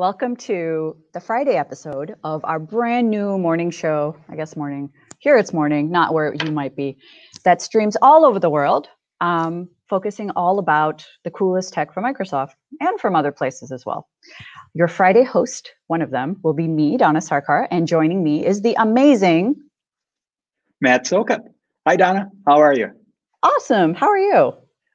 Welcome to the Friday episode of our brand new morning show. I guess morning. Here it's morning, not where you might be. That streams all over the world, um, focusing all about the coolest tech from Microsoft and from other places as well. Your Friday host, one of them, will be me, Dona Sarkar, and joining me is the amazing Matt Soka. Hi, Dona. How are you? Awesome. How are you?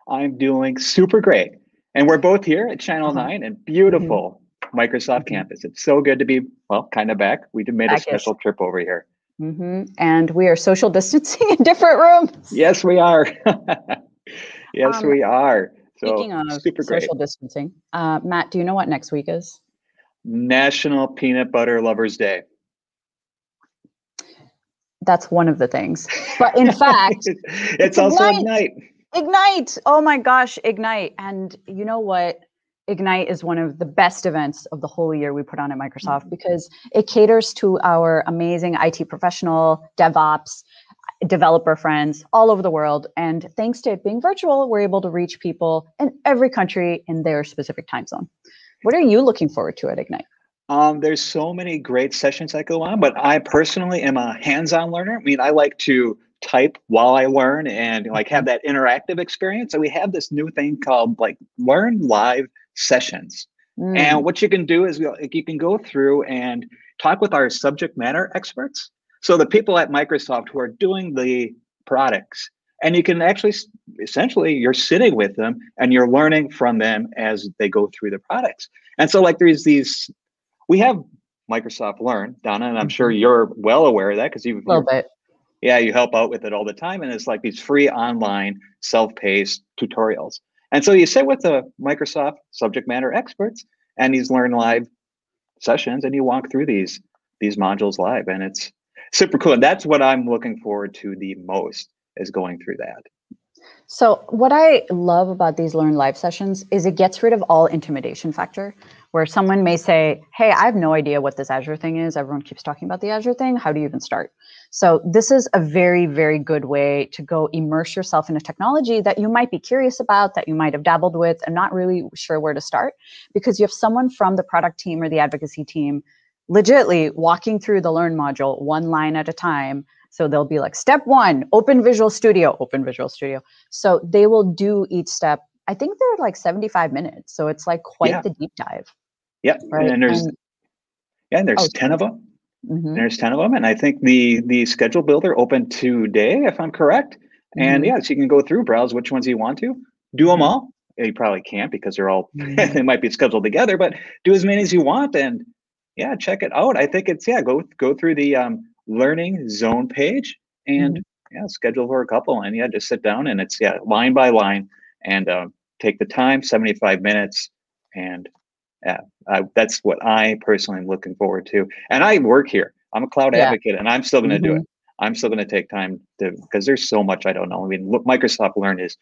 I'm doing super great. And we're both here at Channel uh-huh. 9 and beautiful mm-hmm. Microsoft mm-hmm. campus. It's so good to be, well, kind of back. We made a special trip over here. Mm-hmm. And we are social distancing in different rooms. Yes, we are. yes, um, we are. So, speaking of super social great. distancing, uh, Matt, do you know what next week is? National Peanut Butter Lovers Day. That's one of the things. But in fact, it's, it's also Ignite. Ignite. Oh my gosh, Ignite. And you know what? Ignite is one of the best events of the whole year we put on at Microsoft mm-hmm. because it caters to our amazing IT professional, DevOps, developer friends all over the world. And thanks to it being virtual, we're able to reach people in every country in their specific time zone. What are you looking forward to at Ignite? Um, there's so many great sessions that go on, but I personally am a hands-on learner. I mean, I like to type while I learn and like have that interactive experience. So we have this new thing called like Learn Live Sessions. Mm. And what you can do is you can go through and talk with our subject matter experts. So the people at Microsoft who are doing the products, and you can actually essentially you're sitting with them and you're learning from them as they go through the products. And so like there's these we have Microsoft Learn, Dona, and I'm sure mm-hmm. you're well aware of that because you've a little bit. Yeah, you help out with it all the time, and it's like these free online self-paced tutorials. And so you sit with the Microsoft subject matter experts and these learn live sessions, and you walk through these these modules live, and it's super cool. And that's what I'm looking forward to the most is going through that. So what I love about these learn live sessions is it gets rid of all intimidation factor where someone may say, Hey, I have no idea what this Azure thing is. Everyone keeps talking about the Azure thing. How do you even start? So, this is a very, very good way to go immerse yourself in a technology that you might be curious about, that you might have dabbled with, and not really sure where to start, because you have someone from the product team or the advocacy team legitly walking through the Learn module one line at a time. So, they'll be like, Step one, open Visual Studio, open Visual Studio. So, they will do each step. I think they're like 75 minutes. So, it's like quite yeah. the deep dive. Yep. Right. And there's and, yeah, and there's oh, 10 of them. Mm-hmm. There's 10 of them. And I think the the schedule builder opened today, if I'm correct. Mm-hmm. And yeah, so you can go through, browse which ones you want to, do them mm-hmm. all. You probably can't because they're all mm-hmm. they might be scheduled together, but do as many as you want and yeah, check it out. I think it's yeah, go go through the um, learning zone page and mm-hmm. yeah, schedule for a couple and yeah, just sit down and it's yeah, line by line and uh, take the time, 75 minutes and yeah, uh, that's what I personally am looking forward to. And I work here. I'm a cloud yeah. advocate, and I'm still going to mm-hmm. do it. I'm still going to take time to because there's so much I don't know. I mean, look, Microsoft Learn is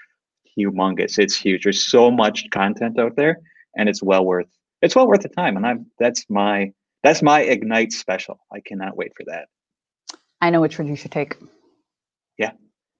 humongous. It's huge. There's so much content out there, and it's well worth it's well worth the time. And I'm that's my that's my Ignite special. I cannot wait for that. I know which one you should take. Yeah.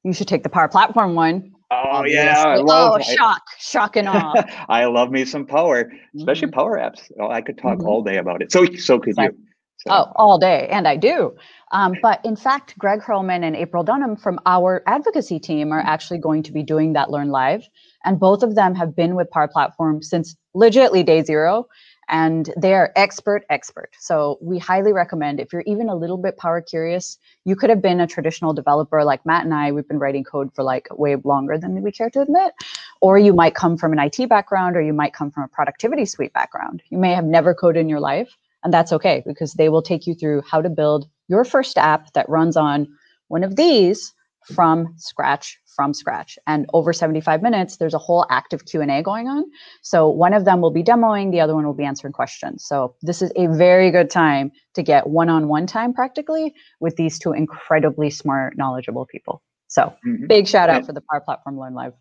You should take the Power Platform one. Oh yeah, I love, oh shock, shock and awe. I love me some power, especially mm-hmm. Power Apps. Oh, I could talk mm-hmm. all day about it. So so could you. So. Oh, all day, and I do. Um, but in fact, Greg Hurlman and April Dunham from our advocacy team are actually going to be doing that Learn Live, and both of them have been with Power Platform since legitly day zero and they are expert expert. So we highly recommend if you're even a little bit power curious you could have been a traditional developer like matt and i. We've been writing code for like way longer than we care to admit. Or you might come from an it background or you might come from a productivity suite background. You may have never coded in your life and that's okay because they will take you through how to build your first app that runs on one of these from scratch from scratch and over 75 minutes there's a whole active q&a going on so one of them will be demoing the other one will be answering questions so this is a very good time to get one-on-one time practically with these two incredibly smart knowledgeable people so mm-hmm. big shout out for the power platform learn live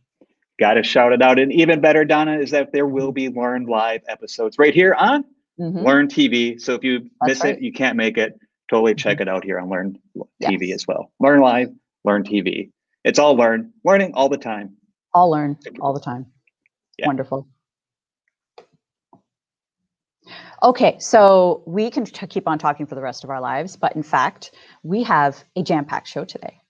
got to shout it out and even better dona is that there will be learn live episodes right here on mm-hmm. learn tv so if you That's miss right. it you can't make it totally check mm-hmm. it out here on learn tv yes. as well learn live learn tv it's all learn, learning all the time. All learn all the time. Yeah. Wonderful. Okay, so we can t- keep on talking for the rest of our lives, but in fact, we have a jam packed show today.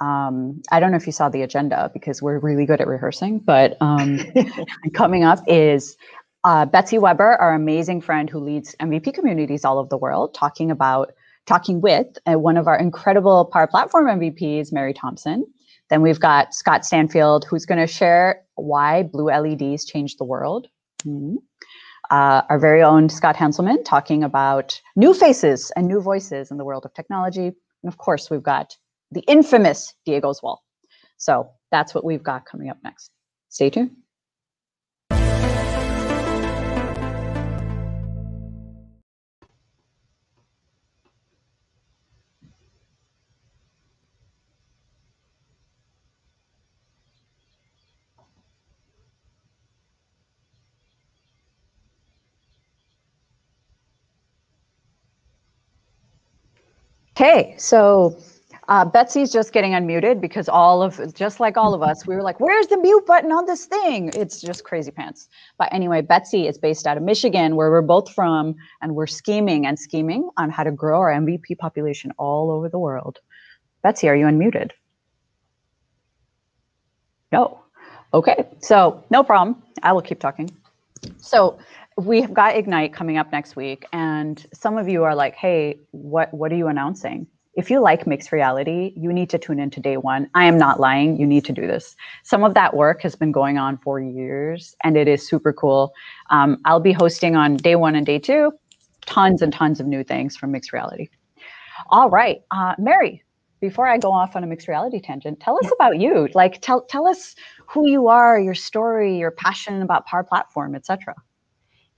Um, I don't know if you saw the agenda because we're really good at rehearsing, but um, coming up is uh, Betsy Weber, our amazing friend who leads MVP communities all over the world, talking about talking with uh, one of our incredible Power Platform MVPs, Mary Thompson. Then we've got Scott Stanfield, who's going to share why blue LEDs changed the world. Mm-hmm uh, our very own Scott Hanselman talking about new faces and new voices in the world of technology. And of course, we've got the infamous Diego's Wall. So that's what we've got coming up next. Stay tuned. Okay, so uh, Betsy's just getting unmuted because all of, just like all of us, we were like, where's the mute button on this thing? It's just crazy pants. But anyway, Betsy is based out of Michigan, where we're both from, and we're scheming and scheming on how to grow our MVP population all over the world. Betsy, are you unmuted? No. Okay, so no problem. I will keep talking. So we've got Ignite coming up next week, and some of you are like, "Hey, what what are you announcing?" If you like mixed reality, you need to tune into day one. I am not lying. You need to do this. Some of that work has been going on for years, and it is super cool. Um, I'll be hosting on day one and day two, tons and tons of new things from mixed reality. All right, uh, Mary. Before I go off on a mixed reality tangent, tell us about you. Like, tell tell us who you are, your story, your passion about Power Platform, etc.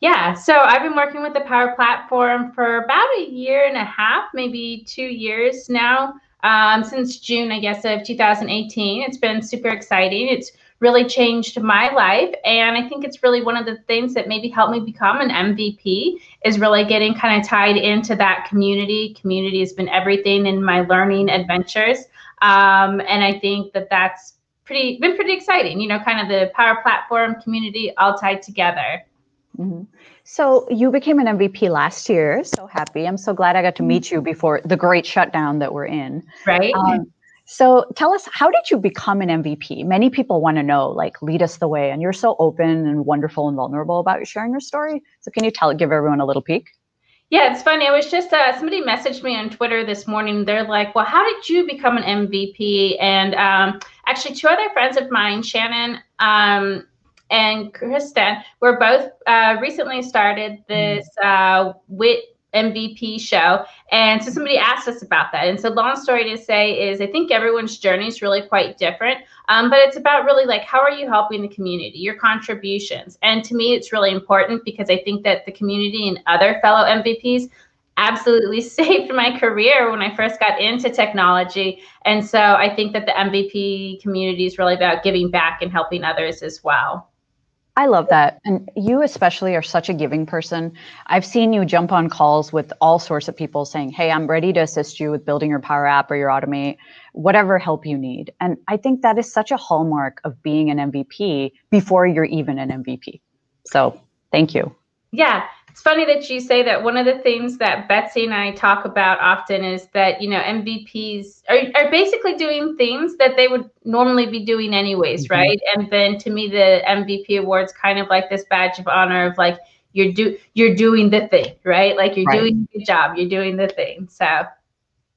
Yeah, so I've been working with the Power Platform for about a year and a half, maybe two years now, um, since June, I guess, of 2018. It's been super exciting. It's really changed my life, and I think it's really one of the things that maybe helped me become an MVP is really getting kind of tied into that community. Community has been everything in my learning adventures, um, and I think that that's pretty been pretty exciting. You know, kind of the Power Platform community all tied together. Mm-hmm. So you became an MVP last year. So happy. I'm so glad I got to meet mm-hmm. you before the great shutdown that we're in. Right. Um, so tell us, how did you become an MVP? Many people want to know, like, lead us the way. And you're so open and wonderful and vulnerable about sharing your story. So can you tell, give everyone a little peek? Yeah, it's funny. I was just uh, somebody messaged me on Twitter this morning. They're like, "Well, how did you become an MVP?" And um, actually, two other friends of mine, Shannon um, and Kristen were both uh, recently started this uh, WIT MVP show. And so somebody asked us about that. And so, long story to say is I think everyone's journey is really quite different. Um, but it's about really like, how are you helping the community, your contributions? And to me, it's really important because I think that the community and other fellow MVPs absolutely saved my career when I first got into technology. And so I think that the MVP community is really about giving back and helping others as well. I love that. And you especially are such a giving person. I've seen you jump on calls with all sorts of people saying, Hey, I'm ready to assist you with building your Power App or your Automate, whatever help you need. And I think that is such a hallmark of being an MVP before you're even an MVP. So thank you. Yeah it's funny that you say that. One of the things that Betsy and I talk about often is that, you know, MVPs are, are basically doing things that they would normally be doing anyways, mm-hmm. right? And then to me, the MVP awards kind of like this badge of honor of like, you're do you're doing the thing, right? Like you're right. doing the job, you're doing the thing. So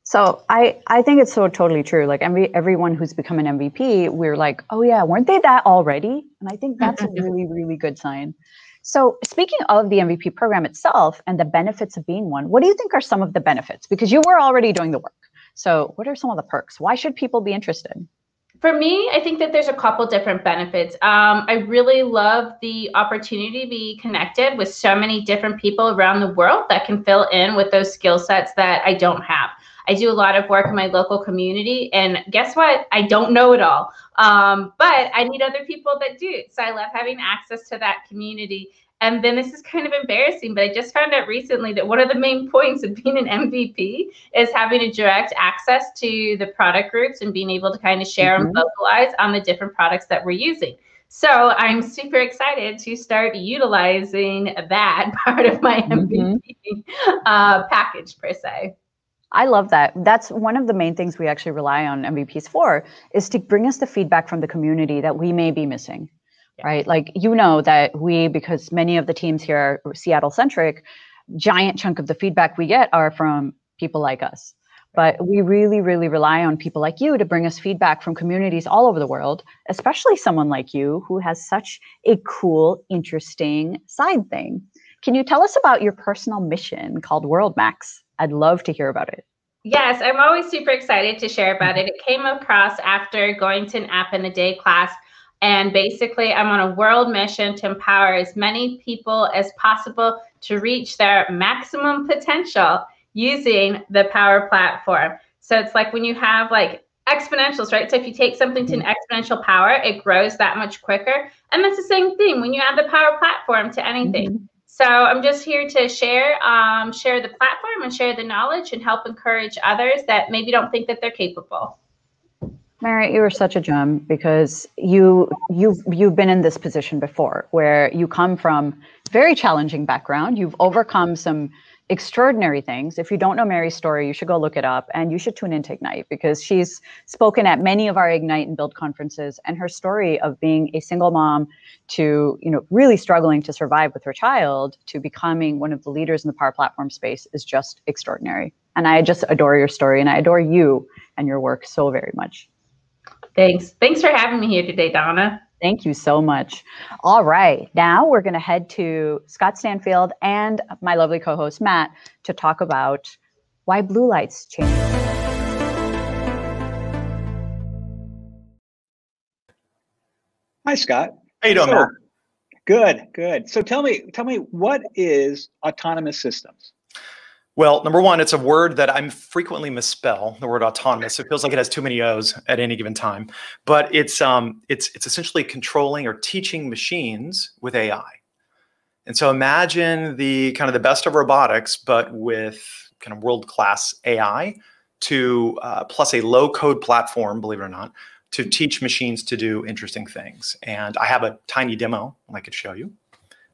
so I, I think it's so totally true. Like every everyone who's become an MVP, we're like, oh yeah, weren't they that already? And I think that's a really, really good sign. So, speaking of the MVP program itself and the benefits of being one, what do you think are some of the benefits? Because you were already doing the work. So, what are some of the perks? Why should people be interested? For me, I think that there's a couple different benefits. Um, I really love the opportunity to be connected with so many different people around the world that can fill in with those skill sets that I don't have. I do a lot of work in my local community, and guess what? I don't know it all, um, but I need other people that do. So I love having access to that community. And then this is kind of embarrassing, but I just found out recently that one of the main points of being an MVP is having a direct access to the product groups and being able to kind of share mm-hmm. and vocalize on the different products that we're using. So I'm super excited to start utilizing that part of my MVP mm-hmm. uh, package per se. I love that. That's one of the main things we actually rely on MVPs for is to bring us the feedback from the community that we may be missing. Yeah. Right? Like you know that we because many of the teams here are Seattle centric, giant chunk of the feedback we get are from people like us. But we really, really rely on people like you to bring us feedback from communities all over the world, especially someone like you who has such a cool, interesting side thing. Can you tell us about your personal mission called World Max? I'd love to hear about it. Yes, I'm always super excited to share about it. It came across after going to an app in a day class. And basically, I'm on a world mission to empower as many people as possible to reach their maximum potential using the power platform. So it's like when you have like exponentials, right? So if you take something to an mm-hmm. exponential power, it grows that much quicker. And that's the same thing when you add the power platform to anything. So I'm just here to share, um, share the platform and share the knowledge and help encourage others that maybe don't think that they're capable. Mary, you are such a gem because you you've you've been in this position before where you come from very challenging background. You've overcome some extraordinary things. If you don't know Mary's story, you should go look it up and you should tune into Ignite because she's spoken at many of our Ignite and Build conferences and her story of being a single mom to, you know, really struggling to survive with her child to becoming one of the leaders in the power platform space is just extraordinary. And I just adore your story and I adore you and your work so very much. Thanks. Thanks for having me here today, Dona. Thank you so much. All right. Now we're going to head to Scott Stanfield and my lovely co host, Matt, to talk about why blue lights change. Hi, Scott. How you doing, so, Matt? Good, good. So tell me, tell me, what is autonomous systems? Well, number one, it's a word that I'm frequently misspell. The word autonomous. It feels like it has too many O's at any given time. But it's um, it's it's essentially controlling or teaching machines with AI. And so imagine the kind of the best of robotics, but with kind of world class AI to uh, plus a low code platform, believe it or not, to teach machines to do interesting things. And I have a tiny demo I could show you.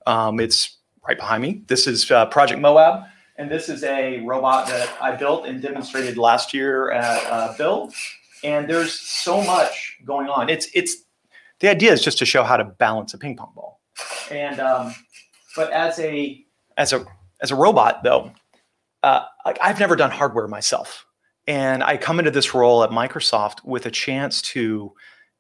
Um, it's right behind me. This is uh, Project Moab. And this is a robot that I built and demonstrated last year at uh, Build. And there's so much going on. It's it's the idea is just to show how to balance a ping pong ball. And um, but as a as a as a robot though, uh, I've never done hardware myself, and I come into this role at Microsoft with a chance to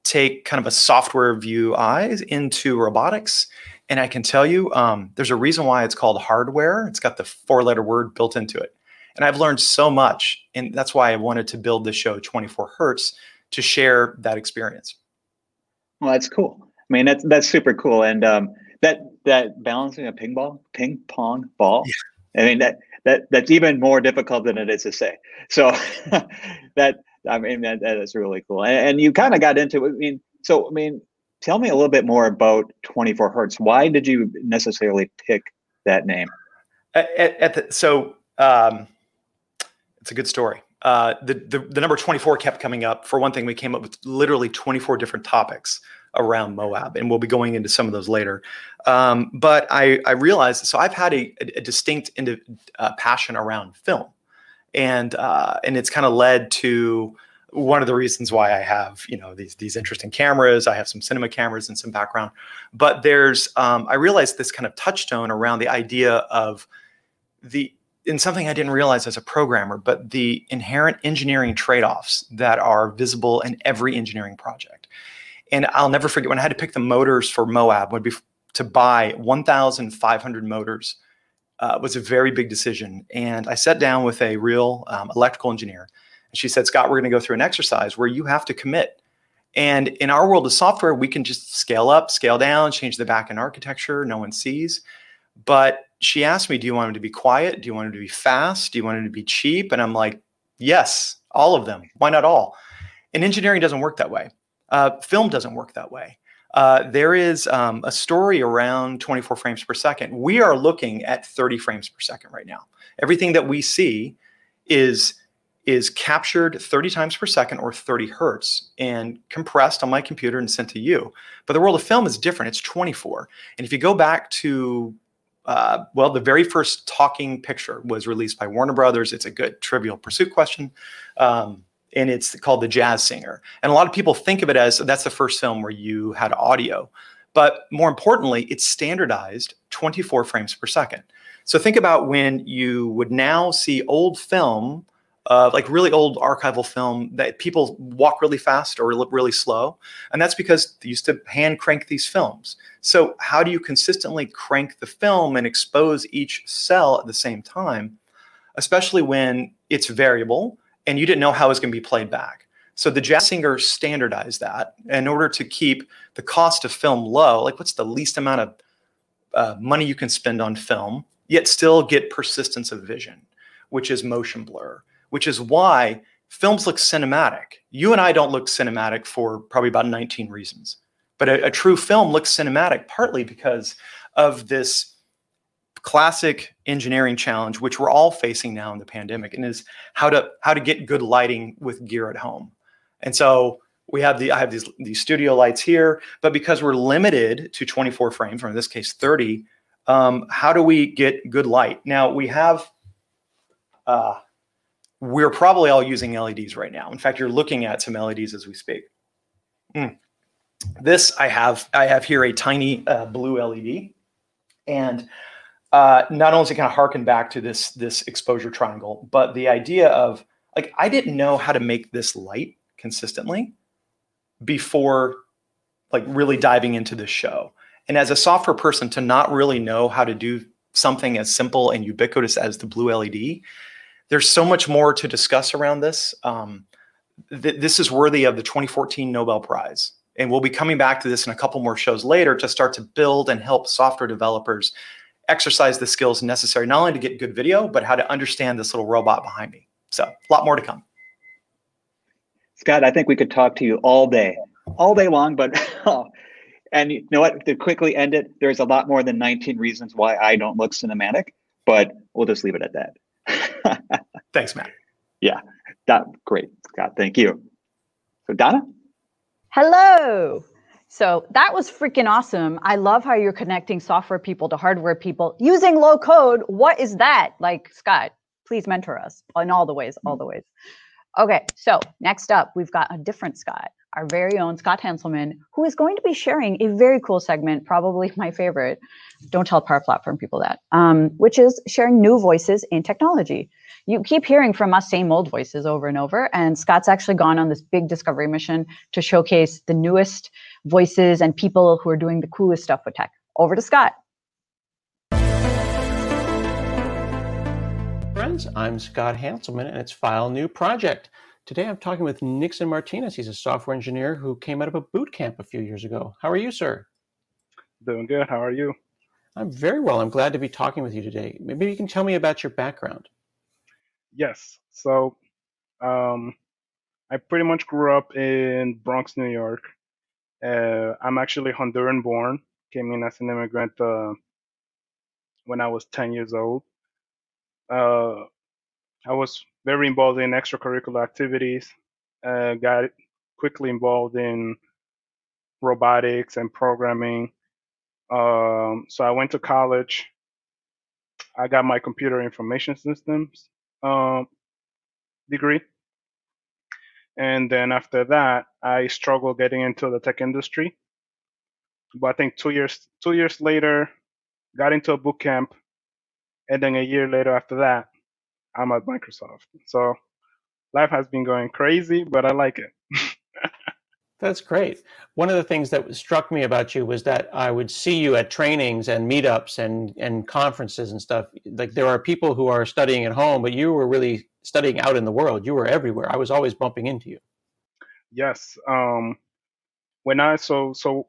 take kind of a software view eyes into robotics and I can tell you, um, there's a reason why it's called hardware. It's got the four letter word built into it. And I've learned so much. And that's why I wanted to build the show 24 Hertz to share that experience. Well, that's cool. I mean, that's, that's super cool. And um, that, that balancing a ping ball, ping pong ball, yeah. I mean, that, that, that's even more difficult than it is to say. So that, I mean, that, that is really cool. And, and you kind of got into it. I mean, so, I mean, tell me a little bit more about 24 hertz. Why did you necessarily pick that name? At, at the, so um, it's a good story. Uh, the, the, the number 24 kept coming up. For one thing we came up with literally 24 different topics around moab and we'll be going into some of those later. Um, but I, I realized so i've had a, a distinct uh, passion around film. And uh, and it's kind of led to one of the reasons why I have you know these these interesting cameras. I have some cinema cameras and some background, but there's um, I realized this kind of touchstone around the idea of the in something I didn't realize as a programmer, but the inherent engineering trade-offs that are visible in every engineering project. And I'll never forget when I had to pick the motors for Moab would be to buy 1,500 motors uh, was a very big decision. And I sat down with a real um, electrical engineer she said, Scott, we're going to go through an exercise where you have to commit. And in our world of software, we can just scale up, scale down, change the backend architecture. No one sees. But she asked me, Do you want them to be quiet? Do you want them to be fast? Do you want them to be cheap? And I'm like, Yes, all of them. Why not all? And engineering doesn't work that way. Uh, film doesn't work that way. Uh, there is um, a story around 24 frames per second. We are looking at 30 frames per second right now. Everything that we see is is captured 30 times per second or 30 hertz and compressed on my computer and sent to you. But the world of film is different. It's 24. And if you go back to, uh, well, the very first talking picture was released by Warner Brothers. It's a good trivial pursuit question. Um, and it's called The Jazz Singer. And a lot of people think of it as that's the first film where you had audio. But more importantly, it's standardized 24 frames per second. So think about when you would now see old film uh, like really old archival film that people walk really fast or look really slow. And that's because they used to hand crank these films. So, how do you consistently crank the film and expose each cell at the same time, especially when it's variable and you didn't know how it was going to be played back? So, the jazz singer standardized that in order to keep the cost of film low. Like, what's the least amount of uh, money you can spend on film, yet still get persistence of vision, which is motion blur which is why films look cinematic. You and I don't look cinematic for probably about 19 reasons. But a, a true film looks cinematic partly because of this classic engineering challenge which we're all facing now in the pandemic and is how to how to get good lighting with gear at home. And so we have the I have these these studio lights here, but because we're limited to 24 frames, or in this case 30, um, how do we get good light? Now we have uh, we're probably all using LEDs right now. In fact, you're looking at some LEDs as we speak. Mm. This I have I have here a tiny uh, blue LED, and uh, not only is it kind of harken back to this this exposure triangle, but the idea of like I didn't know how to make this light consistently before like really diving into this show. And as a software person, to not really know how to do something as simple and ubiquitous as the blue LED there's so much more to discuss around this. Um, th- this is worthy of the 2014 Nobel Prize. And we'll be coming back to this in a couple more shows later to start to build and help software developers exercise the skills necessary, not only to get good video, but how to understand this little robot behind me. So, a lot more to come. Scott, I think we could talk to you all day, all day long, but oh, and you know what? To quickly end it, there's a lot more than 19 reasons why I don't look cinematic, but we'll just leave it at that. Thanks, Matt. Yeah, that great, Scott. Thank you. So Dona. Hello. So that was freaking awesome. I love how you're connecting software people to hardware people using low code. What is that? Like, Scott, please mentor us in all the ways, all the ways. Okay, so next up, we've got a different Scott, our very own Scott Hanselman, who is going to be sharing a very cool segment, probably my favorite. Don't tell Power Platform people that, um, which is sharing new voices in technology. You keep hearing from us same old voices over and over, and Scott's actually gone on this big discovery mission to showcase the newest voices and people who are doing the coolest stuff with tech. Over to Scott. Friends, I'm Scott Hanselman, and it's File New Project. Today I'm talking with Nixon Martinez. He's a software engineer who came out of a boot camp a few years ago. How are you, sir? Doing good. How are you? I'm very well. I'm glad to be talking with you today. Maybe you can tell me about your background. Yes. So, um, I pretty much grew up in Bronx, New York. Uh, I'm actually Honduran born. Came in as an immigrant uh, when I was 10 years old. Uh, I was very involved in extracurricular activities. Uh, got quickly involved in robotics and programming. Um, so I went to college. I got my computer information systems um, degree. And then after that, I struggled getting into the tech industry. But I think two years two years later, got into a boot camp, and then a year later after that, I'm at Microsoft. So life has been going crazy, but I like it. That's great. One of the things that struck me about you was that I would see you at trainings and meetups and, and conferences and stuff. Like there are people who are studying at home, but you were really studying out in the world. You were everywhere. I was always bumping into you. Yes. Um, when I so so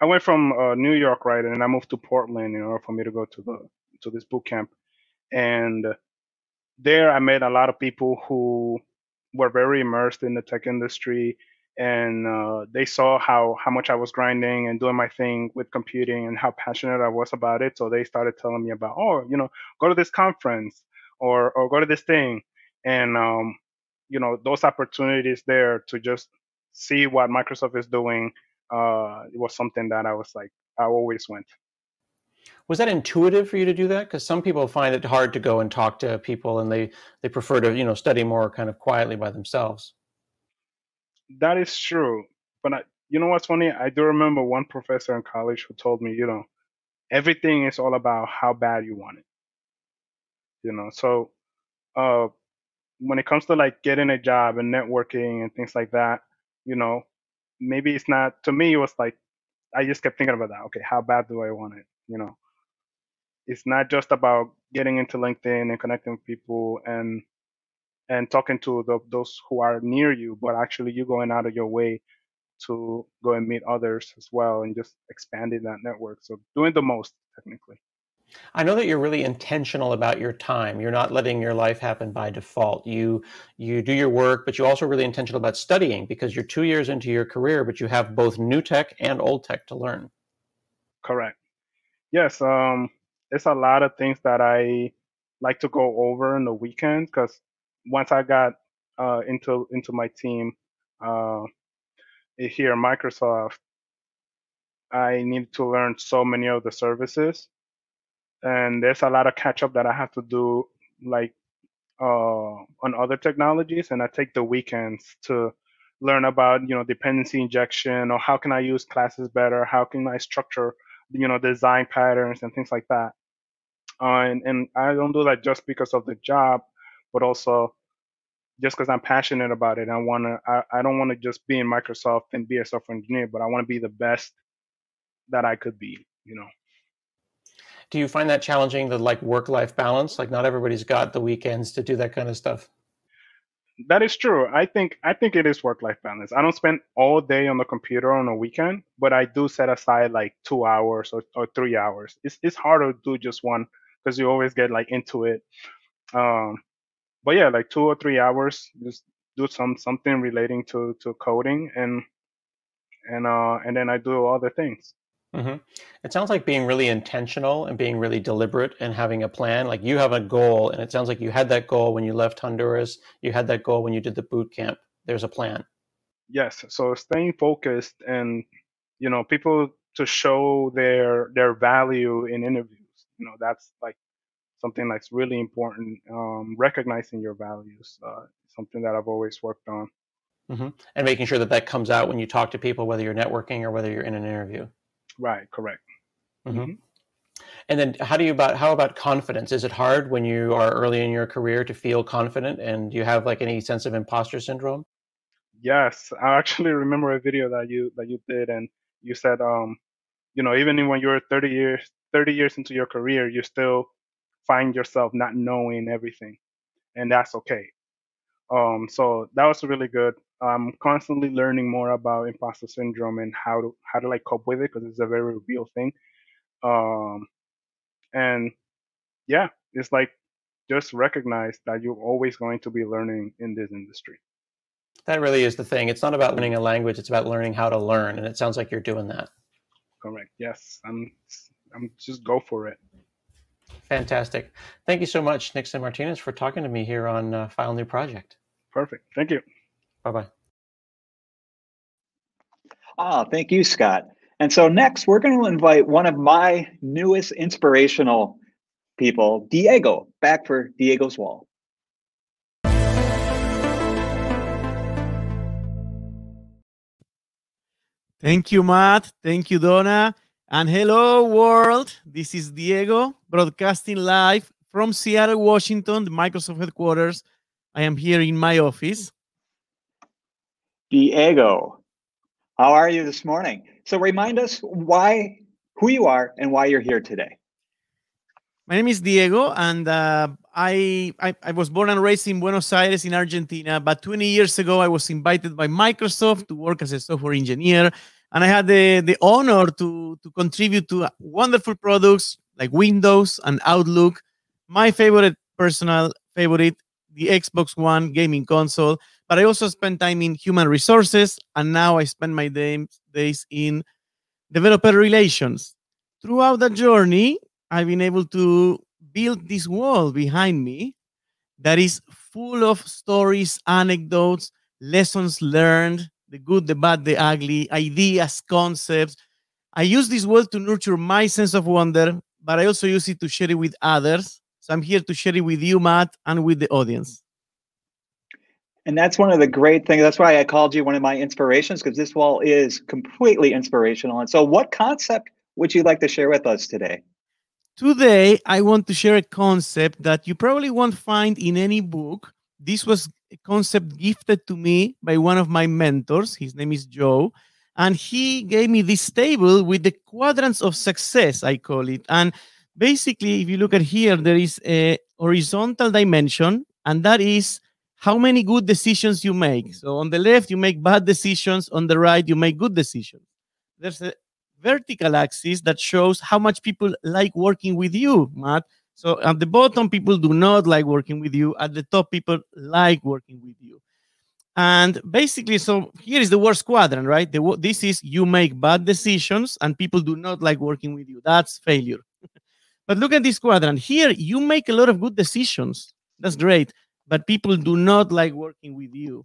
I went from uh, New York, right, and I moved to Portland in order for me to go to the to this boot camp, and there I met a lot of people who were very immersed in the tech industry and uh, they saw how how much I was grinding and doing my thing with computing and how passionate I was about it. So they started telling me about, oh, you know, go to this conference or or go to this thing. And um, you know those opportunities there to just see what Microsoft is doing uh, it was something that I was like I always went. Was that intuitive for you to do that? Because some people find it hard to go and talk to people, and they they prefer to you know study more kind of quietly by themselves. That is true, but I, you know what's funny? I do remember one professor in college who told me, you know, everything is all about how bad you want it. You know, so uh, when it comes to like getting a job and networking and things like that, you know, maybe it's not to me. It was like I just kept thinking about that. Okay, how bad do I want it? You know, it's not just about getting into LinkedIn and connecting with people and and talking to the, those who are near you, but actually you going out of your way to go and meet others as well and just expanding that network. So doing the most technically. I know that you're really intentional about your time. You're not letting your life happen by default. You you do your work, but you're also really intentional about studying because you're 2 years into your career, but you have both new tech and old tech to learn. Correct. Yes, um there's a lot of things that I like to go over in the weekend cuz once I got uh, into into my team uh, here at Microsoft, I needed to learn so many of the services and there's a lot of catch up that I have to do, like uh, on other technologies, and I take the weekends to learn about you know dependency injection or how can I use classes better, how can I structure you know design patterns and things like that. Uh, and and I don't do that just because of the job, but also just because I'm passionate about it. I want to. I, I don't want to just be in Microsoft and be a software engineer, but I want to be the best that I could be. You know do you find that challenging the like work life balance like not everybody's got the weekends to do that kind of stuff that is true i think i think it is work life balance i don't spend all day on the computer on a weekend but i do set aside like two hours or, or three hours it's, it's hard to do just one because you always get like into it um but yeah like two or three hours just do some something relating to to coding and and uh and then i do other things Mm-hmm. It sounds like being really intentional and being really deliberate and having a plan. Like you have a goal, and it sounds like you had that goal when you left Honduras. You had that goal when you did the boot camp. There's a plan. Yes. So staying focused and you know people to show their their value in interviews. You know that's like something that's really important. Um, recognizing your values, uh, something that I've always worked on. Mm-hmm. And making sure that that comes out when you talk to people, whether you're networking or whether you're in an interview. Right. Correct. Mm-hmm. Mm-hmm. And then, how do you about how about confidence? Is it hard when you are early in your career to feel confident, and do you have like any sense of imposter syndrome? Yes, I actually remember a video that you that you did, and you said, um, you know, even when you're 30 years 30 years into your career, you still find yourself not knowing everything, and that's okay. Um, so that was really good. I'm constantly learning more about imposter syndrome and how to how to like cope with it because it's a very real thing. Um, and yeah, it's like just recognize that you're always going to be learning in this industry. That really is the thing. It's not about learning a language; it's about learning how to learn, and it sounds like you're doing that. Correct. Yes, I'm. I'm just go for it. Fantastic. Thank you so much, Nixon Martinez, for talking to me here on uh, File New Project. Perfect. Thank you. Bye bye. Ah, thank you, Scott. And so next, we're going to invite one of my newest inspirational people, Diego, back for Diego's Wall. Thank you, Matt. Thank you, Dona. And hello, world. This is Diego, broadcasting live from Seattle, Washington, the Microsoft headquarters. I am here in my office. Diego, how are you this morning? So remind us why, who you are, and why you're here today. My name is Diego, and uh, I, I, I was born and raised in Buenos Aires, in Argentina. But 20 years ago, I was invited by Microsoft to work as a software engineer, and I had the the honor to to contribute to wonderful products like Windows and Outlook. My favorite personal favorite, the Xbox One gaming console, but I also spent time in human resources, and now I spend my day, days in developer relations. Throughout that journey, I've been able to build this wall behind me that is full of stories, anecdotes, lessons learned, the good, the bad, the ugly, ideas, concepts. I use this world to nurture my sense of wonder, but I also use it to share it with others. So I'm here to share it with you, Matt, and with the audience. And that's one of the great things. That's why I called you one of my inspirations because this wall is completely inspirational. And so, what concept would you like to share with us today? Today, I want to share a concept that you probably won't find in any book. This was a concept gifted to me by one of my mentors. His name is Joe. And he gave me this table with the quadrants of success, I call it. And basically, if you look at here, there is a horizontal dimension, and that is how many good decisions you make. So on the left, you make bad decisions. On the right, you make good decisions. There's a vertical axis that shows how much people like working with you, Matt. So at the bottom, people do not like working with you. At the top, people like working with you. And basically, so here is the worst quadrant, right? The, this is you make bad decisions and people do not like working with you. That's failure. but look at this quadrant. Here, you make a lot of good decisions. That's great but people do not like working with you.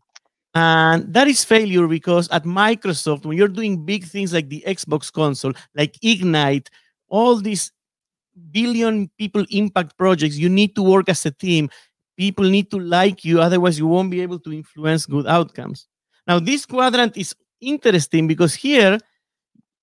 And that is failure because at Microsoft, when you're doing big things like the Xbox console, like Ignite, all these billion people impact projects, you need to work as a team. People need to like you, otherwise, you won't be able to influence good outcomes. Now, this quadrant is interesting because here,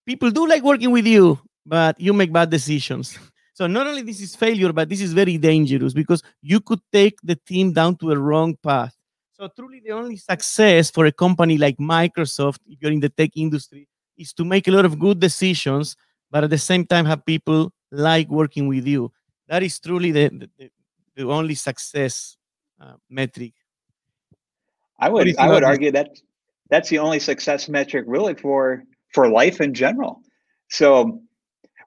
people do like working with you, but you make bad decisions. So not only this is failure, but this is very dangerous because you could take the team down to a wrong path. So truly the only success for a company like Microsoft, if you're in the tech industry, is to make a lot of good decisions, but at the same time have people like working with you. That is truly the, the, the only success uh, metric. I would I would argue that that's the only success metric really for for life in general. So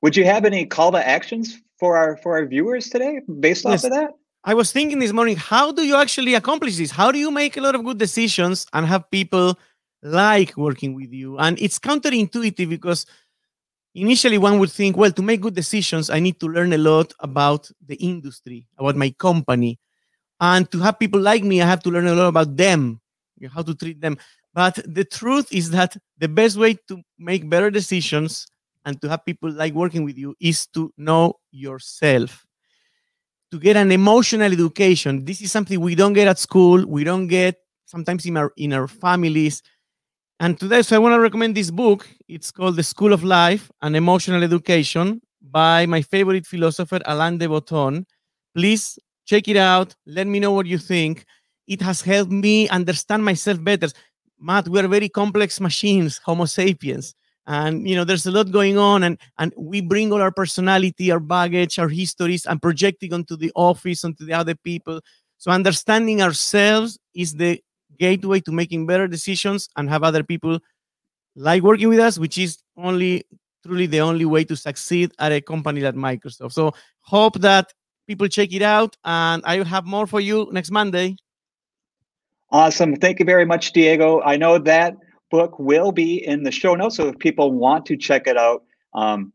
would you have any call to actions for our for our viewers today based yes. off of that? I was thinking this morning, how do you actually accomplish this? How do you make a lot of good decisions and have people like working with you? And it's counterintuitive because initially one would think, well, to make good decisions, I need to learn a lot about the industry, about my company. And to have people like me, I have to learn a lot about them, how to treat them. But the truth is that the best way to make better decisions and to have people like working with you is to know yourself to get an emotional education this is something we don't get at school we don't get sometimes in our in our families and today so i want to recommend this book. It's called the school of life an emotional education by my favorite philosopher alain de botton. Please check it out. Let me know what you think. It has helped me understand myself better. Matt we are very complex machines homo sapiens and you know there's a lot going on and and we bring all our personality our baggage our histories and projecting onto the office onto the other people. So understanding ourselves is the gateway to making better decisions and have other people like working with us which is only truly the only way to succeed at a company like microsoft so hope that people check it out and i will have more for you next monday awesome thank you very much diego i know that book will be in the show notes. So if people want to check it out, um,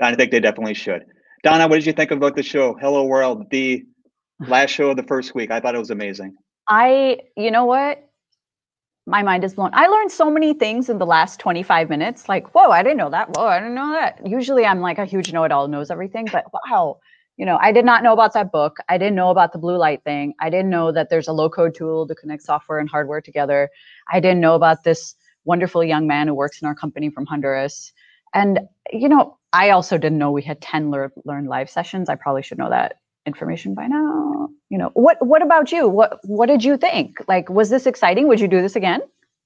I think they definitely should. Dona, what did you think about the show? Hello World, the last show of the first week. I thought it was amazing. I, you know what? My mind is blown. I learned so many things in the last 25 minutes. Like, whoa, I didn't know that. Whoa, I didn't know that. Usually I'm like a huge know it all, knows everything. But wow, you know, I did not know about that book. I didn't know about the blue light thing. I didn't know that there's a low code tool to connect software and hardware together. I didn't know about this wonderful young man who works in our company from Honduras. And, you know, I also didn't know we had 10 learn, live sessions. I probably should know that information by now. You know, what what about you? What what did you think? Like, was this exciting? Would you do this again?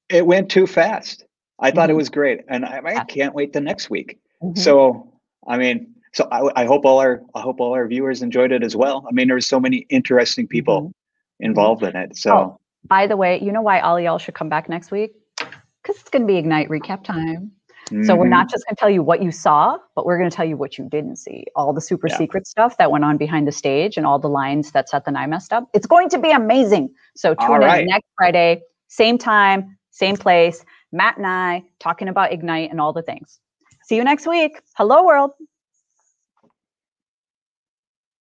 It went too fast. I mm-hmm. thought it mm-hmm. was great. And I, I can't wait the next week. Mm-hmm. So I mean, so I, I, hope all our I hope all our viewers enjoyed it as well. I mean, there were so many interesting people mm-hmm. involved in it. So oh, by the way, you know why all y'all should come back next week? because it's going to be Ignite recap time. Mm-hmm. So we're not mm-hmm. just going to tell you what you saw, but we're going to tell you what you didn't see. All the super yeah. secret stuff that went on behind the stage and all the lines that Seth and I messed up. It's going to be amazing. So tune right. in next Friday, same time, same place. Matt and I talking about Ignite and all the things. See you next week. Hello, world.